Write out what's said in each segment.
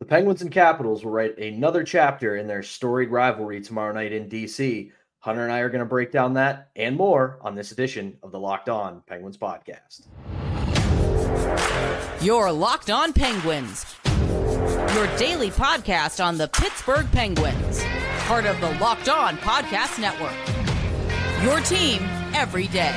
The Penguins and Capitals will write another chapter in their storied rivalry tomorrow night in DC. Hunter and I are going to break down that and more on this edition of the Locked On Penguins podcast. Your Locked On Penguins, your daily podcast on the Pittsburgh Penguins, part of the Locked On Podcast Network. Your team every day.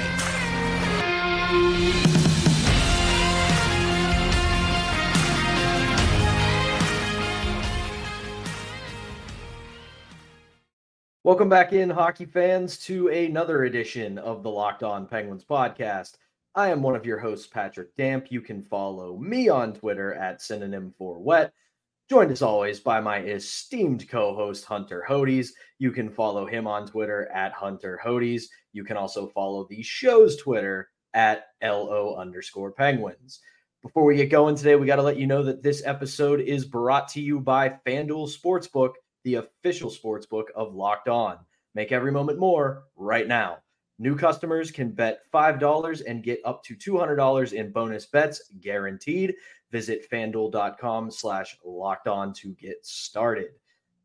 Welcome back in, hockey fans, to another edition of the Locked On Penguins podcast. I am one of your hosts, Patrick Damp. You can follow me on Twitter at synonym for wet. Joined as always by my esteemed co-host Hunter Hodes. You can follow him on Twitter at Hunter Hodes. You can also follow the show's Twitter at LO underscore penguins. Before we get going today, we got to let you know that this episode is brought to you by FanDuel Sportsbook the official sports book of Locked On. Make every moment more right now. New customers can bet $5 and get up to $200 in bonus bets guaranteed. Visit fanduel.com slash locked on to get started.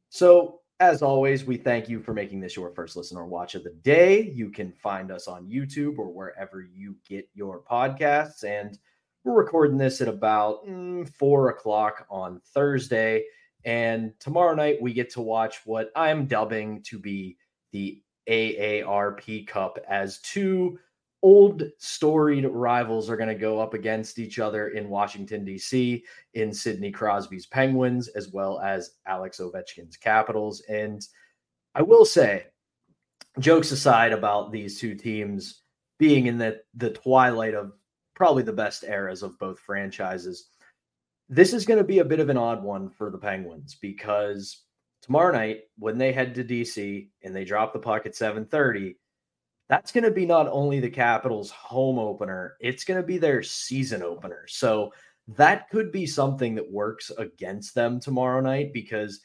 So, as always, we thank you for making this your first listen or watch of the day. You can find us on YouTube or wherever you get your podcasts. And we're recording this at about mm, four o'clock on Thursday. And tomorrow night, we get to watch what I'm dubbing to be the AARP Cup as two old storied rivals are going to go up against each other in Washington, D.C., in Sidney Crosby's Penguins, as well as Alex Ovechkin's Capitals. And I will say, jokes aside about these two teams being in the, the twilight of probably the best eras of both franchises this is going to be a bit of an odd one for the Penguins because tomorrow night when they head to DC and they drop the puck at 7:30, that's going to be not only the Capitals home opener, it's going to be their season opener. So that could be something that works against them tomorrow night because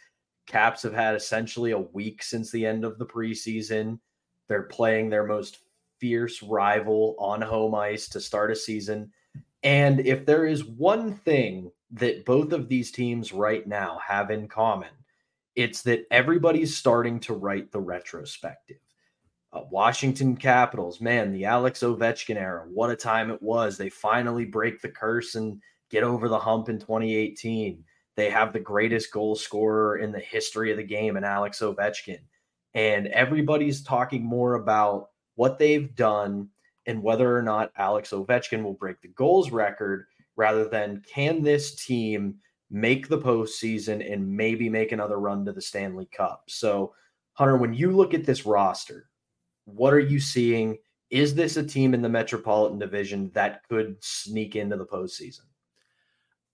Caps have had essentially a week since the end of the preseason. They're playing their most fierce rival on home ice to start a season. And if there is one thing that both of these teams right now have in common it's that everybody's starting to write the retrospective. Uh, Washington Capitals, man, the Alex Ovechkin era, what a time it was. They finally break the curse and get over the hump in 2018. They have the greatest goal scorer in the history of the game in Alex Ovechkin. And everybody's talking more about what they've done and whether or not Alex Ovechkin will break the goals record rather than can this team make the postseason and maybe make another run to the Stanley Cup. So, Hunter, when you look at this roster, what are you seeing? Is this a team in the Metropolitan Division that could sneak into the postseason?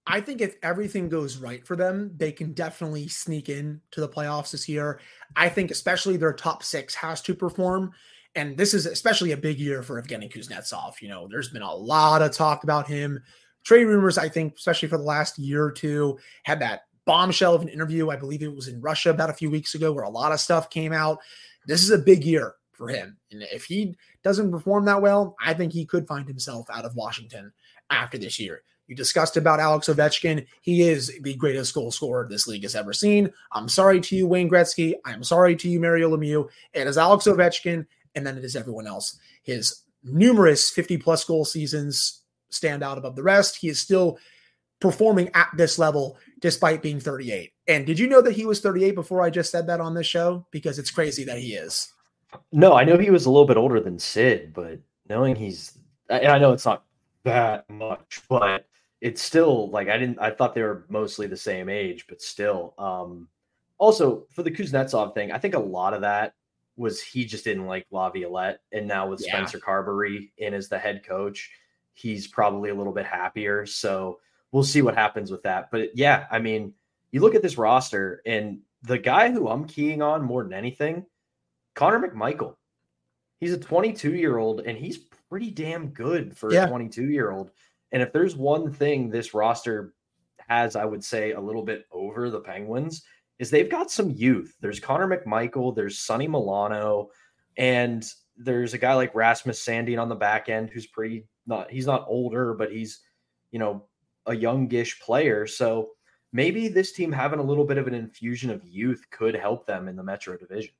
I think if everything goes right for them, they can definitely sneak in to the playoffs this year. I think especially their top six has to perform. And this is especially a big year for Evgeny Kuznetsov. You know, there's been a lot of talk about him Trade rumors, I think, especially for the last year or two, had that bombshell of an interview. I believe it was in Russia about a few weeks ago where a lot of stuff came out. This is a big year for him. And if he doesn't perform that well, I think he could find himself out of Washington after this year. You discussed about Alex Ovechkin. He is the greatest goal scorer this league has ever seen. I'm sorry to you, Wayne Gretzky. I'm sorry to you, Mario Lemieux. It is Alex Ovechkin, and then it is everyone else. His numerous 50 plus goal seasons stand out above the rest. He is still performing at this level despite being 38. And did you know that he was 38 before I just said that on this show? Because it's crazy that he is. No, I know he was a little bit older than Sid, but knowing he's, and I know it's not that much, but it's still like I didn't, I thought they were mostly the same age, but still. Um, also, for the Kuznetsov thing, I think a lot of that was he just didn't like Laviolette, and now with yeah. Spencer Carbery in as the head coach, he's probably a little bit happier. So we'll see what happens with that. But yeah, I mean, you look at this roster and the guy who I'm keying on more than anything, Connor McMichael. He's a 22 year old and he's pretty damn good for yeah. a 22 year old. And if there's one thing this roster has, I would say, a little bit over the Penguins, is they've got some youth. There's Connor McMichael, there's Sonny Milano, and there's a guy like Rasmus Sandin on the back end who's pretty not he's not older, but he's you know a youngish player. So maybe this team having a little bit of an infusion of youth could help them in the Metro Division.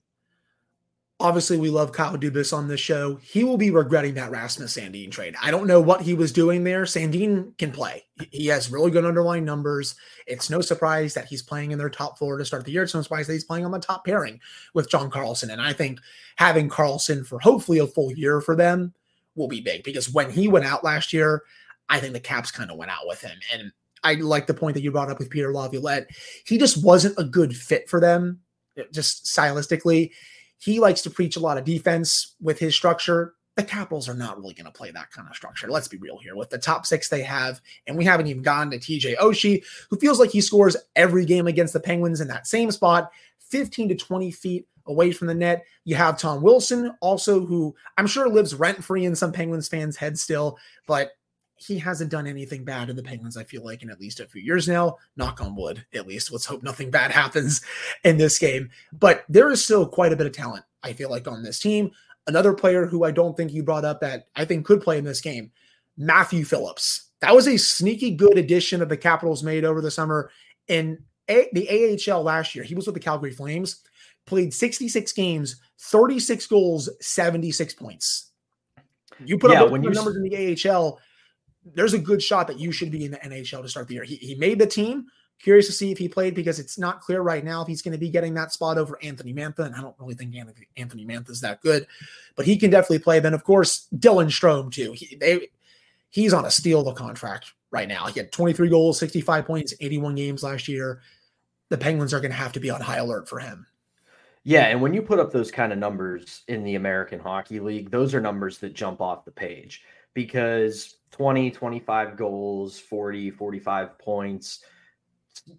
Obviously, we love Kyle Dubas on this show. He will be regretting that Rasmus Sandin trade. I don't know what he was doing there. Sandin can play. He has really good underlying numbers. It's no surprise that he's playing in their top four to start the year. It's no surprise that he's playing on the top pairing with John Carlson. And I think having Carlson for hopefully a full year for them will be big because when he went out last year, I think the Caps kind of went out with him. And I like the point that you brought up with Peter Laviolette. He just wasn't a good fit for them, eh, just stylistically he likes to preach a lot of defense with his structure. The Capitals are not really going to play that kind of structure. Let's be real here. With the top six they have, and we haven't even gotten to TJ Oshie, who feels like he scores every game against the Penguins in that same spot, 15 to 20 feet away from the net. You have Tom Wilson, also, who I'm sure lives rent free in some Penguins fans' heads still, but he hasn't done anything bad to the Penguins, I feel like, in at least a few years now. Knock on wood, at least. Let's hope nothing bad happens in this game. But there is still quite a bit of talent, I feel like, on this team. Another player who I don't think you brought up that I think could play in this game, Matthew Phillips. That was a sneaky good addition that the Capitals made over the summer. In a- the AHL last year, he was with the Calgary Flames, played 66 games, 36 goals, 76 points. You put yeah, up when you numbers in the AHL, there's a good shot that you should be in the NHL to start the year. He, he made the team. Curious to see if he played because it's not clear right now if he's going to be getting that spot over Anthony Mantha. And I don't really think Anthony, Anthony Mantha is that good, but he can definitely play. Then, of course, Dylan Strome, too. He, they, he's on a steal the contract right now. He had 23 goals, 65 points, 81 games last year. The Penguins are going to have to be on high alert for him. Yeah, and when you put up those kind of numbers in the American Hockey League, those are numbers that jump off the page because 20, 25 goals, 40, 45 points.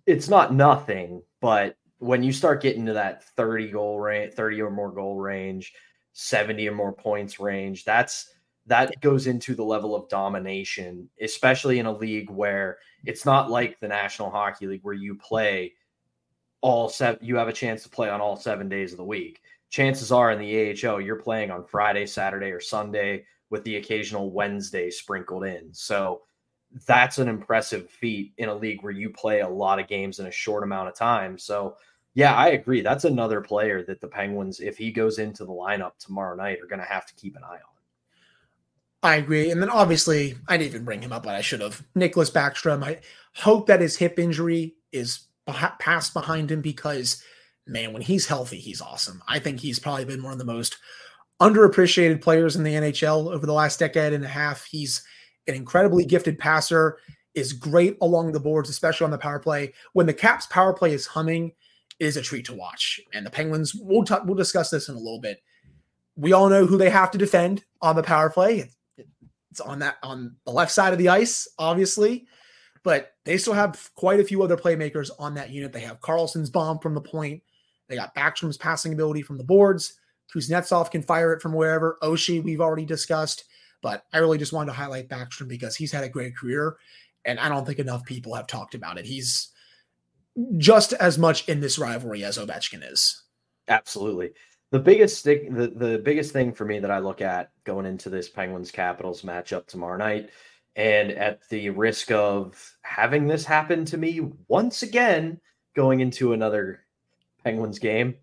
It's not nothing, but when you start getting to that 30 goal range, 30 or more goal range, 70 or more points range, that's that goes into the level of domination, especially in a league where it's not like the National Hockey League where you play all seven, you have a chance to play on all seven days of the week. Chances are in the AHL, you're playing on Friday, Saturday, or Sunday with the occasional Wednesday sprinkled in. So that's an impressive feat in a league where you play a lot of games in a short amount of time. So yeah, I agree. That's another player that the Penguins, if he goes into the lineup tomorrow night, are going to have to keep an eye on. I agree. And then obviously, I didn't even bring him up, but I should have. Nicklas Backstrom. I hope that his hip injury is passed behind him because, man, when he's healthy, he's awesome. I think he's probably been one of the most underappreciated players in the NHL over the last decade and a half. He's an incredibly gifted passer, is great along the boards, especially on the power play. When the Caps power play is humming, it is a treat to watch. And the Penguins, we'll talk, we'll discuss this in a little bit. We all know who they have to defend on the power play. It's on that on the left side of the ice, obviously, but they still have quite a few other playmakers on that unit. They have Carlson's bomb from the point. They got Backstrom's passing ability from the boards. Kuznetsov can fire it from wherever. Oshie, we've already discussed, but I really just wanted to highlight Backstrom because he's had a great career, and I don't think enough people have talked about it. He's just as much in this rivalry as Ovechkin is. Absolutely. The biggest thing, the, the biggest thing for me that I look at going into this Penguins Capitals matchup tomorrow night, and at the risk of having this happen to me once again going into another Penguins game,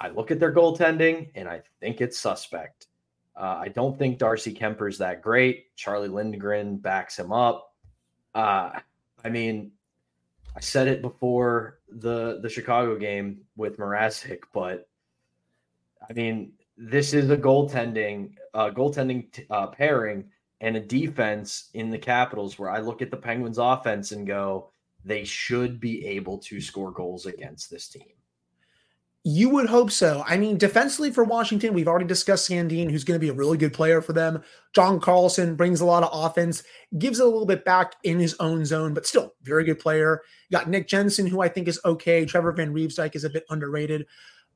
I look at their goaltending and I think it's suspect. Uh, I don't think Darcy Kuemper's that great. Charlie Lindgren backs him up. Uh, I mean, I said it before the the Chicago game with Mrazek, but I mean, this is a goaltending uh, goaltending t- uh, pairing and a defense in the Capitals where I look at the Penguins offense and go, they should be able to score goals against this team. You would hope so. I mean, defensively for Washington, we've already discussed Sandin, who's going to be a really good player for them. John Carlson brings a lot of offense, gives it a little bit back in his own zone, but still very good player. You got Nick Jensen, who I think is okay. Trevor Van Riemsdyk is a bit underrated.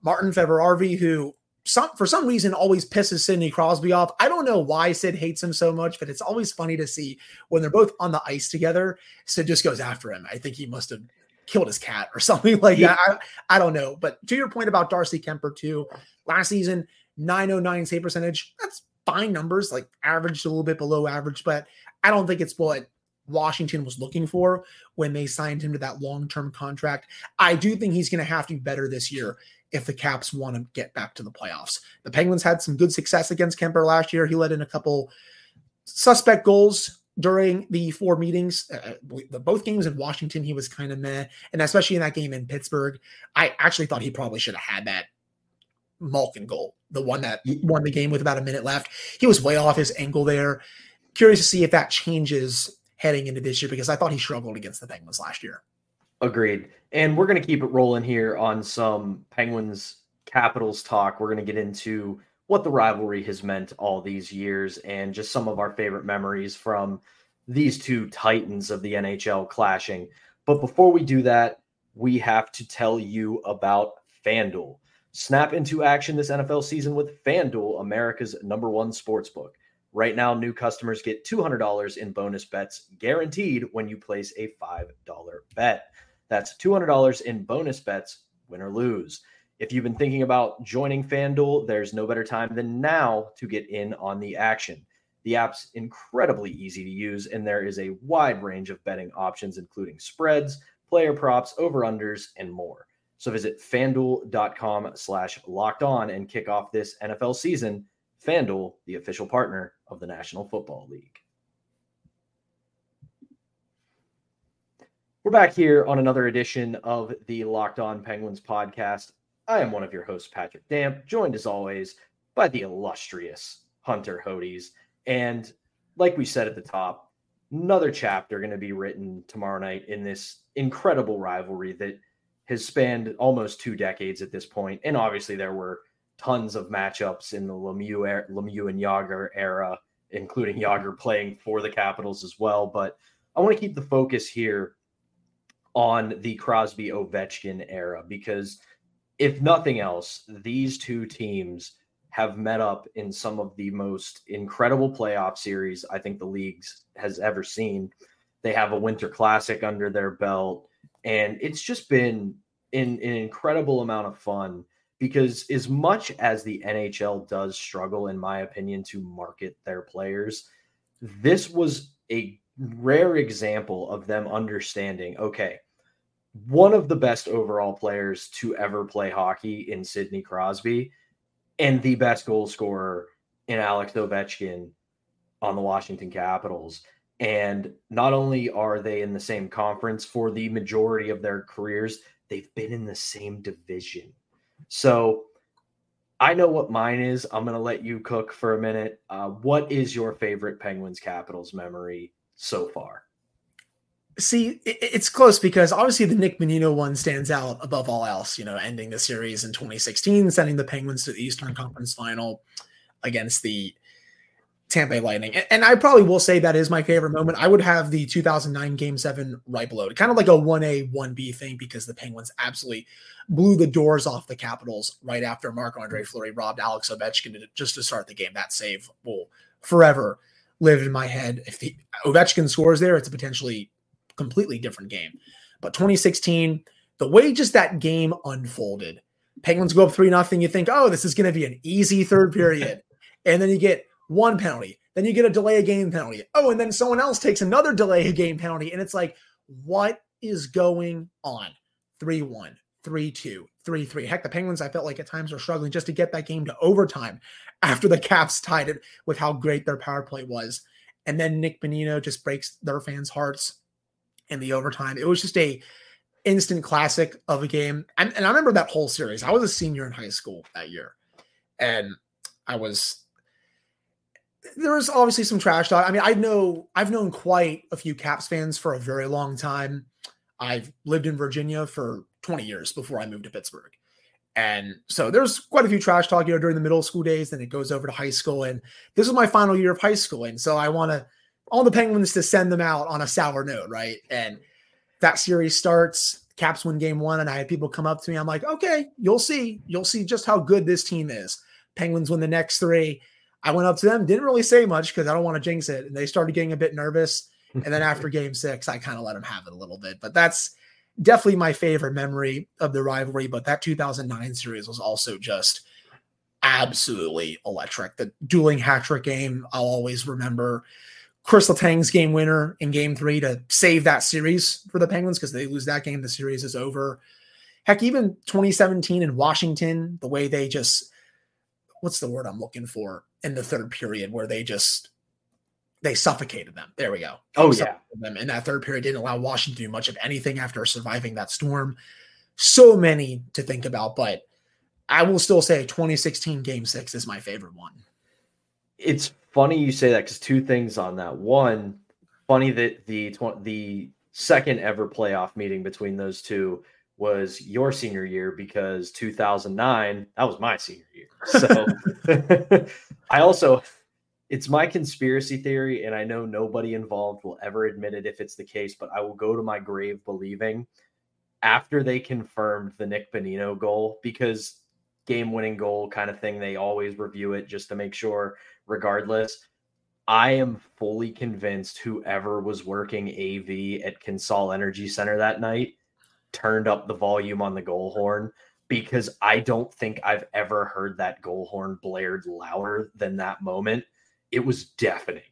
Martin Fehervary, who some, for some reason always pisses Sidney Crosby off. I don't know why Sid hates him so much, but it's always funny to see when they're both on the ice together. Sid just goes after him. I think he must have killed his cat or something like yeah. that. I, I don't know. But to your point about Darcy Kuemper, too, last season, 909 save percentage. That's fine numbers, like average a little bit below average, but I don't think it's what Washington was looking for when they signed him to that long term contract. I do think he's going to have to be better this year if the Caps want to get back to the playoffs. The Penguins had some good success against Kuemper last year. He let in a couple suspect goals during the four meetings. Uh, both games in Washington, he was kind of meh, and especially in that game in Pittsburgh, I actually thought he probably should have had that Malkin goal, the one that won the game with about a minute left. He was way off his angle there. Curious to see if that changes heading into this year because I thought he struggled against the Penguins last year. Agreed. And we're going to keep it rolling here on some Penguins Capitals talk. We're going to get into what the rivalry has meant all these years and just some of our favorite memories from these two titans of the NHL clashing. But before we do that, we have to tell you about FanDuel. Snap into action this NFL season with FanDuel, America's number one sports book. Right now, new customers get $200 in bonus bets guaranteed when you place a $5 bet. That's $200 in bonus bets, win or lose. If you've been thinking about joining FanDuel, there's no better time than now to get in on the action. The app's incredibly easy to use, and there is a wide range of betting options, including spreads, player props, over-unders, and more. So visit fanduel.com slash locked on and kick off this NFL season. FanDuel, the official partner of the National Football League. We're back here on another edition of the Locked On Penguins podcast. I am one of your hosts, Patrick Damp, joined as always by the illustrious Hunter Hodes. And like we said at the top, another chapter going to be written tomorrow night in this incredible rivalry that has spanned almost two decades at this point. And obviously, there were tons of matchups in the Lemieux, er- Lemieux and Jagr era, including Jagr playing for the Capitals as well. But I want to keep the focus here on the Crosby Ovechkin era because if nothing else, these two teams have met up in some of the most incredible playoff series I think the leagues has ever seen. They have a winter classic under their belt and it's just been an, an incredible amount of fun because as much as the NHL does struggle in my opinion to market their players, this was a rare example of them understanding, okay, one of the best overall players to ever play hockey in Sidney Crosby and the best goal scorer in Alex Ovechkin on the Washington Capitals. And not only are they in the same conference for the majority of their careers, they've been in the same division. So I know what mine is. I'm going to let you cook for a minute. Uh, what is your favorite Penguins Capitals memory so far? See, it's close because obviously the Nick Bonino one stands out above all else. You know, ending the series in 2016, sending the Penguins to the Eastern Conference Final against the Tampa Bay Lightning. And I probably will say that is my favorite moment. I would have the 2009 Game 7 right below it, kind of like a 1A, 1B thing because the Penguins absolutely blew the doors off the Capitals right after Marc Andre Fleury robbed Alex Ovechkin just to start the game. That save will forever live in my head. If the Ovechkin scores there, it's a potentially completely different game. But 2016, the way just that game unfolded, Penguins go up 3 nothing. You think, oh, this is going to be an easy third period. and then you get one penalty. Then you get a delay a game penalty. Oh, and then someone else takes another delay a game penalty. And it's like, what is going on? 3 1, 3 2, 3 3. Heck, the Penguins, I felt like at times were struggling just to get that game to overtime after the Caps tied it with how great their power play was. And then Nick Bonino just breaks their fans' hearts in the overtime. It was just a instant classic of a game. And, and I remember that whole series. I was a senior in high school that year. And I was there was obviously some trash talk. I mean, I know I've known quite a few Caps fans for a very long time. I've lived in Virginia for 20 years before I moved to Pittsburgh. And so there's quite a few trash talk, you know, during the middle school days. Then it goes over to high school. And this is my final year of high school. And so I want to all the Penguins to send them out on a sour note, right? And that series starts. Caps win game one, and I had people come up to me. I'm like, okay, you'll see. You'll see just how good this team is. Penguins win the next three. I went up to them, didn't really say much because I don't want to jinx it. And they started getting a bit nervous. And then after game six, I kind of let them have it a little bit. But that's definitely my favorite memory of the rivalry. But that 2009 series was also just absolutely electric. The dueling hat trick game, I'll always remember. Chris Letang's game winner in game three to save that series for the Penguins because they lose that game, the series is over. Heck, even 2017 in Washington, the way they just what's the word I'm looking for in the third period where they just they suffocated them. There we go. Oh yeah. Them in that third period didn't allow Washington to do much of anything after surviving that storm. So many to think about, but I will still say 2016 game six is my favorite one. It's funny you say that because two things on that. One, funny that the the second ever playoff meeting between those two was your senior year because 2009 that was my senior year. So I also it's my conspiracy theory and I know nobody involved will ever admit it if it's the case, but I will go to my grave believing after they confirmed the Nick Bonino goal because game winning goal kind of thing they always review it just to make sure regardless. I am fully convinced whoever was working AV at Consol Energy Center that night turned up the volume on the goal horn because I don't think I've ever heard that goal horn blared louder than that moment. It was deafening.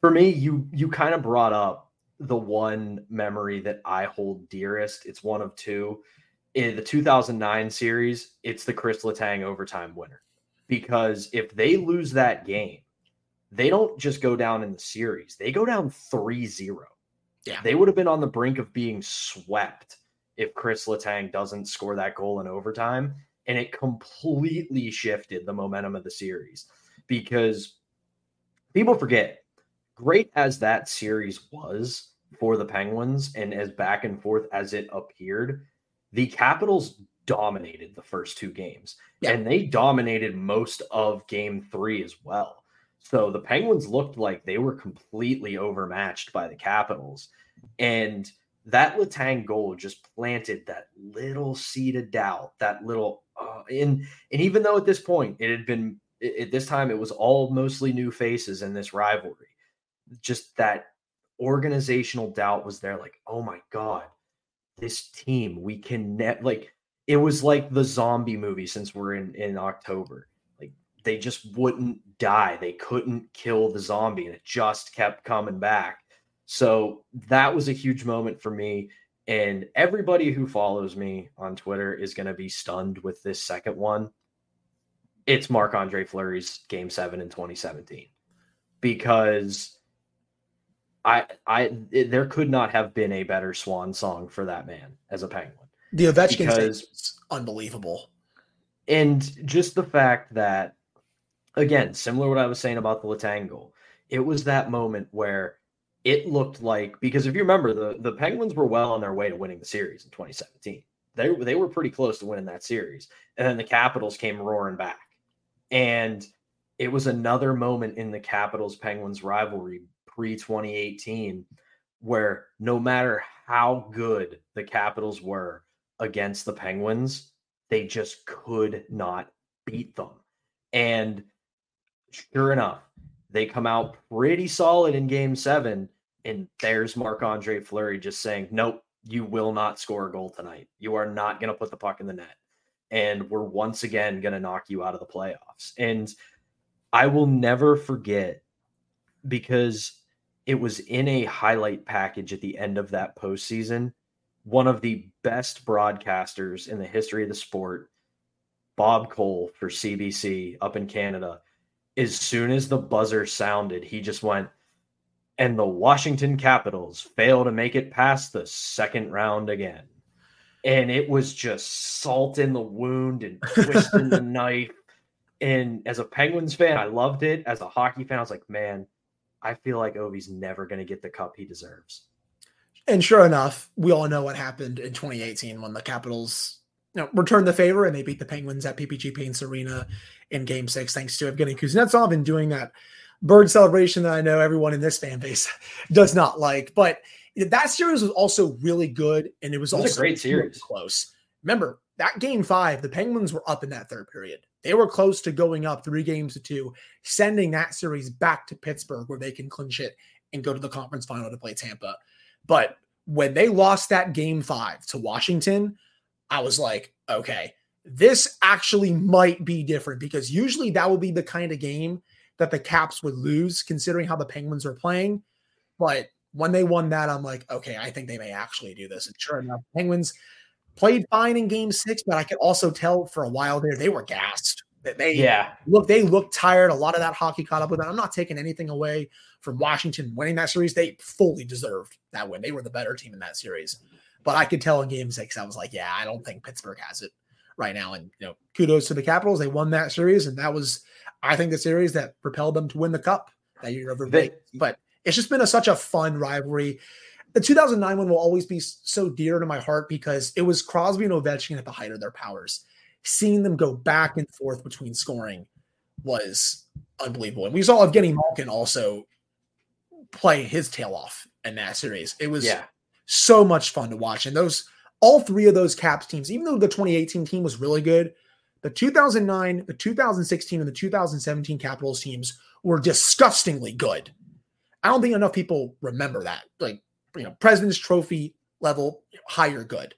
For me, you you kind of brought up the one memory that I hold dearest. It's one of two. In the 2009 series, it's the Chris Letang overtime winner. Because if they lose that game, they don't just go down in the series. They go down 3-0. Yeah. They would have been on the brink of being swept if Chris Letang doesn't score that goal in overtime. And it completely shifted the momentum of the series because people forget, great as that series was for the Penguins and as back and forth as it appeared, the Capitals dominated the first two games yeah. and they dominated most of game three as well. So the Penguins looked like they were completely overmatched by the Capitals. And that Letang goal just planted that little seed of doubt, that little, uh, and and even though at this point it had been at this time it was all mostly new faces in this rivalry, just that organizational doubt was there. Like, oh my god, this team we can net like it was like the zombie movie since we're in in October. Like they just wouldn't die, they couldn't kill the zombie, and it just kept coming back so that was a huge moment for me. And everybody who follows me on Twitter is going to be stunned with this second one. It's Marc Andre Fleury's game seven in 2017 because I, I, it, there could not have been a better swan song for that man as a penguin. The Ovechkin is unbelievable. And just the fact that, again, similar to what I was saying about the Letang goal, it was that moment where it looked like because if you remember the the Penguins were well on their way to winning the series in 2017. They they were pretty close to winning that series, and then the Capitals came roaring back, and it was another moment in the Capitals Penguins rivalry pre 2018 where no matter how good the Capitals were against the Penguins, they just could not beat them. And sure enough, they come out pretty solid in game seven and there's Marc Andre Fleury just saying, Nope, you will not score a goal tonight. You are not going to put the puck in the net. And we're once again going to knock you out of the playoffs. And I will never forget because it was in a highlight package at the end of that postseason. One of the best broadcasters in the history of the sport, Bob Cole for CBC up in Canada. As soon as the buzzer sounded, he just went, and the Washington Capitals fail to make it past the second round again. And it was just salt in the wound and twisting the knife. And as a Penguins fan, I loved it. As a hockey fan, I was like, man, I feel like Ovi's never going to get the cup he deserves. And sure enough, we all know what happened in 2018 when the Capitals you know, returned the favor and they beat the Penguins at PPG Paints Arena in Game Six, thanks to Evgeny Kuznetsov and doing that bird celebration that I know everyone in this fan base does not like. But that series was also really good, and it was, it was also a great series. Close. Remember that game five, the Penguins were up in that third period. They were close to going up three games to two, sending that series back to Pittsburgh where they can clinch it and go to the conference final to play Tampa. But when they lost that game five to Washington, I was like, okay, this actually might be different because usually that would be the kind of game that the Caps would lose considering how the Penguins are playing. But when they won that, I'm like, okay, I think they may actually do this. And sure enough, Penguins played fine in game six, but I could also tell for a while there they were gassed. They yeah look they look tired. A lot of that hockey caught up with them. I'm not taking anything away from Washington winning that series. They fully deserved that win. They were the better team in that series. But I could tell in game six, I was like, yeah, I don't think Pittsburgh has it right now. And you know, kudos to the Capitals. They won that series, and that was, I think, the series that propelled them to win the cup that year over Vegas. But it's just been a, such a fun rivalry. The 2009 one will always be so dear to my heart because it was Crosby and Ovechkin at the height of their powers seeing them go back and forth between scoring was unbelievable. And we saw Evgeny Malkin also play his tail off in that series. It was yeah. so much fun to watch. And those all three of those Caps teams, even though the 2018 team was really good, the 2009, the 2016, and the 2017 Capitals teams were disgustingly good. I don't think enough people remember that. Like, you know, President's Trophy level higher good.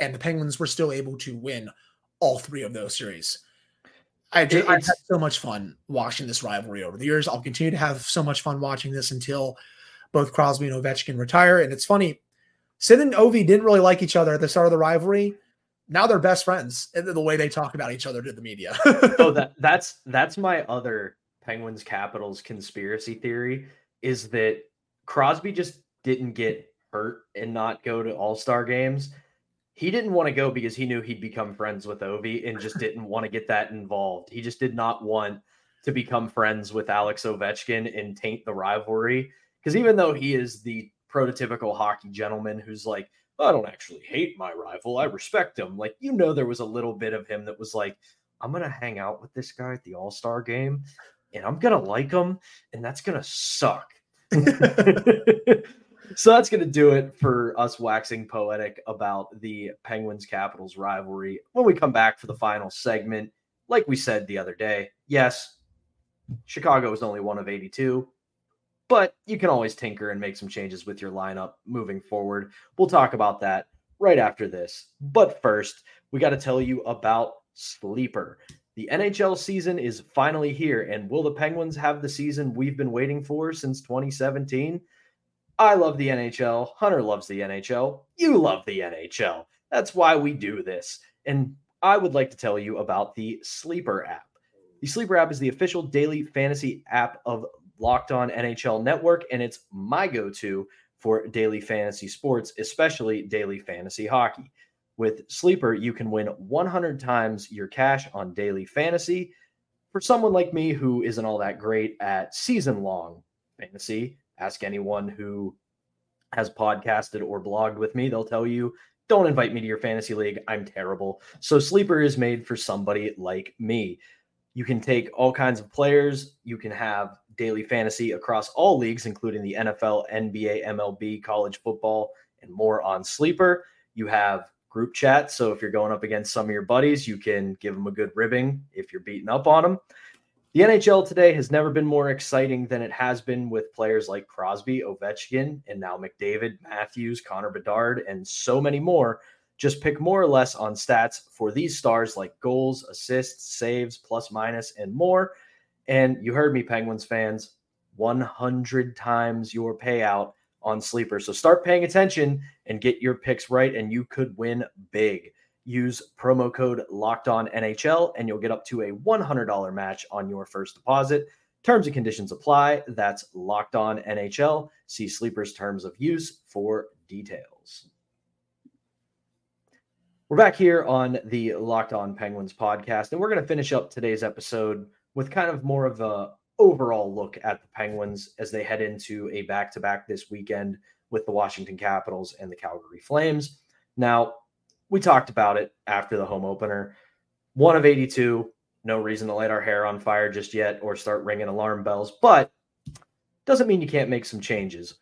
And the Penguins were still able to win all three of those series. I just, I've had so much fun watching this rivalry over the years. I'll continue to have so much fun watching this until both Crosby and Ovechkin retire. And it's funny, Sid and Ovi didn't really like each other at the start of the rivalry. Now they're best friends. Eh, and the way they talk about each other to the media. oh, that that's that's my other Penguins Capitals conspiracy theory is that Crosby just didn't get hurt and not go to All Star games he didn't want to go because he knew he'd become friends with Ovi and just didn't want to get that involved. He just did not want to become friends with Alex Ovechkin and taint the rivalry. Because even though he is the prototypical hockey gentleman who's like, I don't actually hate my rival, I respect him. Like, you know, there was a little bit of him that was like, I'm going to hang out with this guy at the All Star game and I'm going to like him, and that's going to suck. so that's going to do it for us waxing poetic about the Penguins Capitals rivalry. When we come back for the final segment, like we said the other day, yes, Chicago is only one of 82, but you can always tinker and make some changes with your lineup moving forward. We'll talk about that right after this. But first, we got to tell you about Sleeper. The NHL season is finally here, and will the Penguins have the season we've been waiting for since 2017? I love the NHL. Hunter loves the NHL. You love the NHL. That's why we do this. And I would like to tell you about the Sleeper app. The Sleeper app is the official daily fantasy app of Locked On NHL Network, and it's my go to for daily fantasy sports, especially daily fantasy hockey. With Sleeper, you can win 100 times your cash on daily fantasy. For someone like me who isn't all that great at season long fantasy, Ask anyone who has podcasted or blogged with me, they'll tell you don't invite me to your fantasy league. I'm terrible. So Sleeper is made for somebody like me. You can take all kinds of players. You can have daily fantasy across all leagues, including the NFL, NBA, MLB, college football, and more on Sleeper. You have group chat. So if you're going up against some of your buddies, you can give them a good ribbing if you're beating up on them. The NHL today has never been more exciting than it has been with players like Crosby, Ovechkin, and now McDavid, Matthews, Connor Bedard, and so many more. Just pick more or less on stats for these stars like goals, assists, saves, plus minus, and more. And you heard me, Penguins fans 100 times your payout on Sleeper. So start paying attention and get your picks right, and you could win big. Use promo code locked on NHL and you'll get up to a $100 match on your first deposit. Terms and conditions apply. That's locked on NHL. See Sleeper's terms of use for details. We're back here on the Locked On Penguins podcast, and we're going to finish up today's episode with kind of more of a overall look at the Penguins as they head into a back-to-back this weekend with the Washington Capitals and the Calgary Flames. Now, we talked about it after the home opener. One of 82, no reason to light our hair on fire just yet or start ringing alarm bells, but doesn't mean you can't make some changes.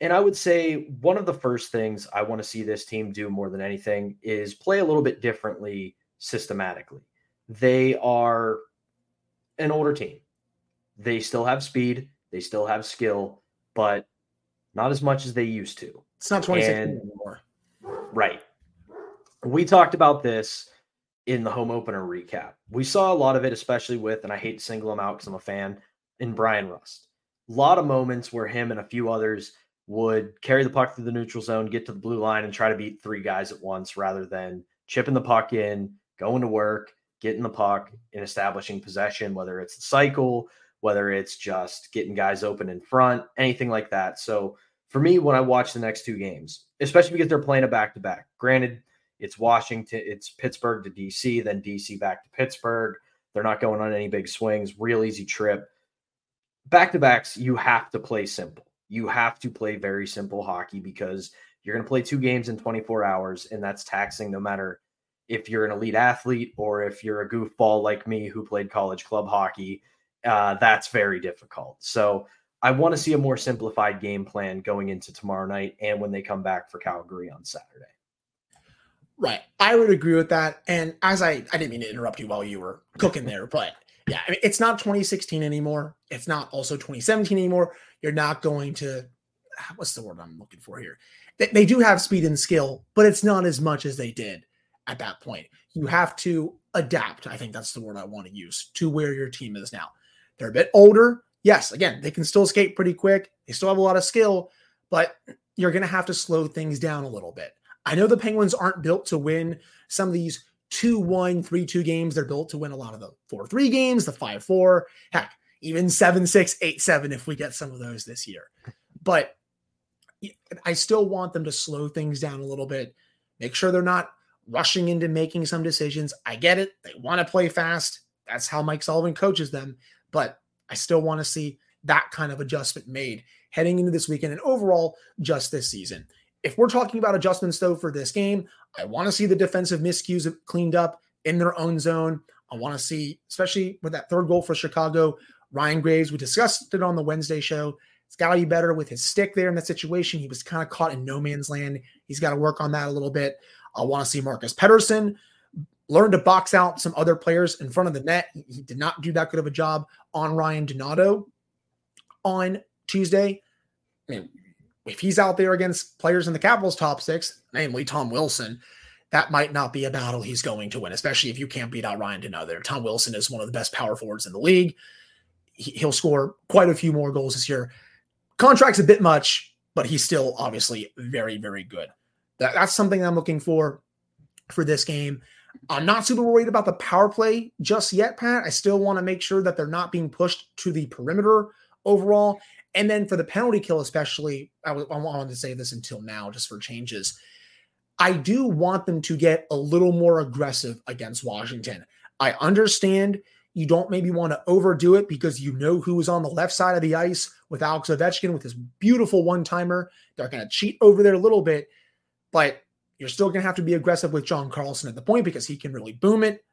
And I would say one of the first things I want to see this team do more than anything is play a little bit differently systematically. They are an older team. They still have speed, they still have skill, but not as much as they used to. It's not 2016 anymore. Right we talked about this in the home opener recap. We saw a lot of it, especially with, and I hate to single them out because I'm a fan, in Bryan Rust. A lot of moments where him and a few others would carry the puck through the neutral zone, get to the blue line, and try to beat three guys at once rather than chipping the puck in, going to work, getting the puck, and establishing possession, whether it's the cycle, whether it's just getting guys open in front, anything like that. So for me, when I watch the next two games, especially because they're playing a back to back, granted, it's Washington, it's Pittsburgh to DC, then DC back to Pittsburgh. They're not going on any big swings, real easy trip. Back to backs, you have to play simple. You have to play very simple hockey because you're going to play two games in 24 hours, and that's taxing no matter if you're an elite athlete or if you're a goofball like me who played college club hockey. Uh, that's very difficult. So I want to see a more simplified game plan going into tomorrow night and when they come back for Calgary on Saturday. Right. I would agree with that. And as I, I didn't mean to interrupt you while you were cooking there, but yeah, I mean, it's not 2016 anymore. It's not also 2017 anymore. You're not going to, ah, what's the word I'm looking for here? They, they do have speed and skill, but it's not as much as they did at that point. You have to adapt. I think that's the word I want to use to where your team is now. They're a bit older. Yes, again, they can still skate pretty quick. They still have a lot of skill, but you're going to have to slow things down a little bit. I know the Penguins aren't built to win some of these 2 1, 3 2 games. They're built to win a lot of the 4 3 games, the 5 4, heck, even 7 6, 8 7 if we get some of those this year. But I still want them to slow things down a little bit, make sure they're not rushing into making some decisions. I get it. They want to play fast. That's how Mike Sullivan coaches them. But I still want to see that kind of adjustment made heading into this weekend and overall just this season. If we're talking about adjustments though for this game, I want to see the defensive miscues cleaned up in their own zone. I want to see, especially with that third goal for Chicago, Ryan Graves. We discussed it on the Wednesday show. It's got to be better with his stick there in that situation. He was kind of caught in no man's land. He's got to work on that a little bit. I want to see Marcus Pettersson learn to box out some other players in front of the net. He did not do that good of a job on Ryan Donato on Tuesday. I mean, if he's out there against players in the Capitals top six, namely Tom Wilson, that might not be a battle he's going to win, especially if you can't beat out Ryan Donato. Tom Wilson is one of the best power forwards in the league. He'll score quite a few more goals this year. Contract's a bit much, but he's still obviously very, very good. That, that's something I'm looking for for this game. I'm not super worried about the power play just yet, Pat. I still want to make sure that they're not being pushed to the perimeter overall. And then for the penalty kill, especially, I, w- I wanted to say this until now, just for changes. I do want them to get a little more aggressive against Washington. I understand you don't maybe want to overdo it because you know who is on the left side of the ice with Alex Ovechkin with his beautiful one timer. They're going to cheat over there a little bit, but you're still going to have to be aggressive with John Carlson at the point because he can really boom it.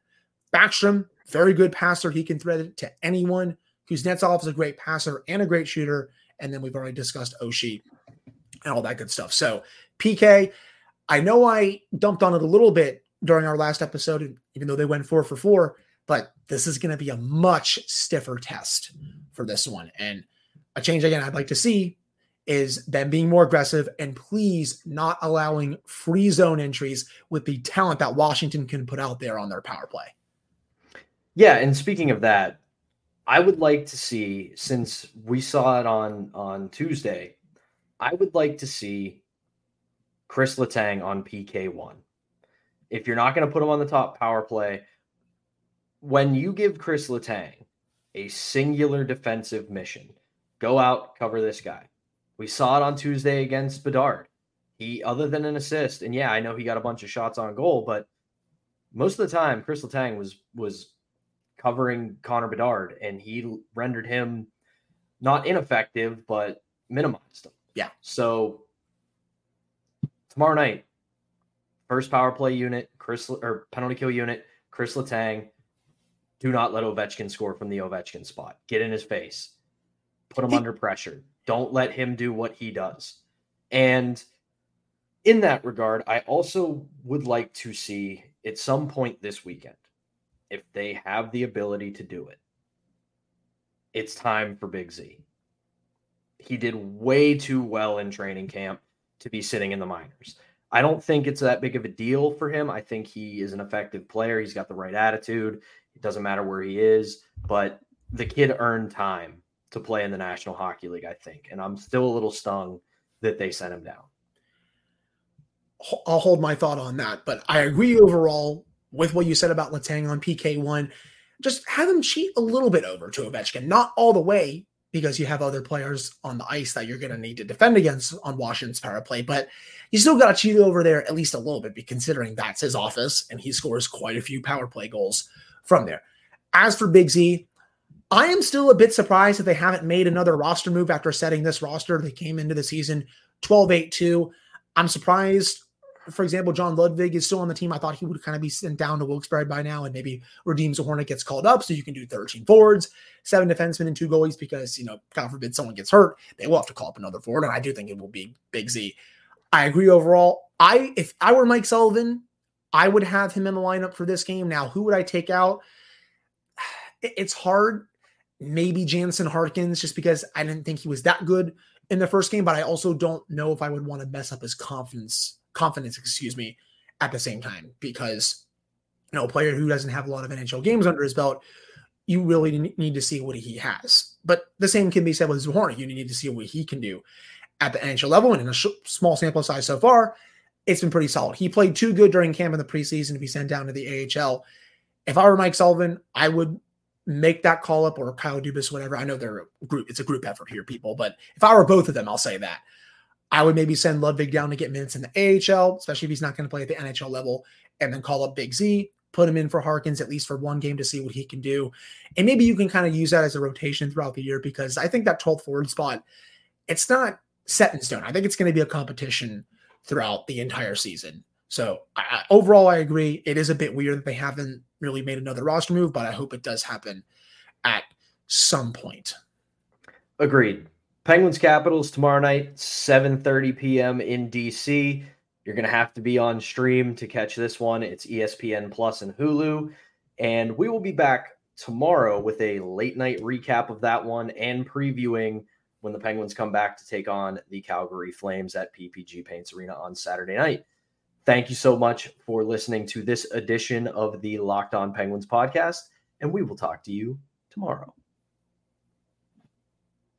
Backstrom, very good passer. He can thread it to anyone. Kuznetsov is a great passer and a great shooter. And then we've already discussed Oshie and all that good stuff. So PK, I know I dumped on it a little bit during our last episode, even though they went four for four, but this is going to be a much stiffer test for this one. And a change again I'd like to see is them being more aggressive and please not allowing free zone entries with the talent that Washington can put out there on their power play. Yeah, and speaking of that, I would like to see since we saw it on on Tuesday, I would like to see Chris Letang on PK1. If you're not going to put him on the top power play, when you give Chris Letang a singular defensive mission, go out, cover this guy we saw it on Tuesday against Bedard. He, other than an assist, and yeah, I know he got a bunch of shots on goal, but most of the time, Chris Letang was was covering Connor Bedard, and he rendered him not ineffective, but minimized him. Yeah. So tomorrow night, first power play unit, Chris or penalty kill unit, Chris Letang. Do not let Ovechkin score from the Ovechkin spot. Get in his face. Put him under pressure. Don't let him do what he does. And in that regard, I also would like to see at some point this weekend, if they have the ability to do it, it's time for Big Z. He did way too well in training camp to be sitting in the minors. I don't think it's that big of a deal for him. I think he is an effective player. He's got the right attitude. It doesn't matter where he is, but the kid earned time to play in the National Hockey League, I think. And I'm still a little stung that they sent him down. I'll hold my thought on that, but I agree overall with what you said about Letang on PK1. Just have him cheat a little bit over to Ovechkin, not all the way, because you have other players on the ice that you're going to need to defend against on Washington's power play. But you still got to cheat over there at least a little bit, considering that's his office and he scores quite a few power play goals from there. As for Big Z, I am still a bit surprised that they haven't made another roster move after setting this roster. They came into the season 12 8 2. I'm surprised for example, John Ludwig is still on the team. I thought he would kind of be sent down to Wilkes-Barre by now and maybe Radim Zohorna gets called up so you can do 13 forwards, seven defensemen, and two goalies because, you know, God forbid someone gets hurt. They will have to call up another forward. And I do think it will be Big Z. I agree overall. I if I were Mike Sullivan, I would have him in the lineup for this game. Now, who would I take out? It's hard. Maybe Jansen Harkins, just because I didn't think he was that good in the first game, but I also don't know if I would want to mess up his confidence confidence, excuse me, at the same time because you know a player who doesn't have a lot of NHL games under his belt, you really need to see what he has. But the same can be said with Zohorna. You need to see what he can do at the NHL level, and in a sh- small sample size so far, it's been pretty solid. He played too good during camp in the preseason to be sent down to the AHL. If I were Mike Sullivan, I would make that call up or Kyle Dubas, whatever. I know they're a group, it's a group effort here, people, but if I were both of them, I'll say that. I would maybe send Ludwig down to get minutes in the AHL, especially if he's not going to play at the NHL level, and then call up Big Z, put him in for Harkins at least for one game to see what he can do. And maybe you can kind of use that as a rotation throughout the year because I think that 12th forward spot, it's not set in stone. I think it's going to be a competition throughout the entire season. So I, overall, I agree. It is a bit weird that they haven't really made another roster move, but I hope it does happen at some point. Agreed. Penguins Capitals tomorrow night, 7:30 p.m. in DC. You're going to have to be on stream to catch this one. It's ESPN Plus and Hulu, and we will be back tomorrow with a late night recap of that one and previewing when the Penguins come back to take on the Calgary Flames at PPG Paints Arena on Saturday night. Thank you so much for listening to this edition of the Locked On Penguins podcast, and we will talk to you tomorrow.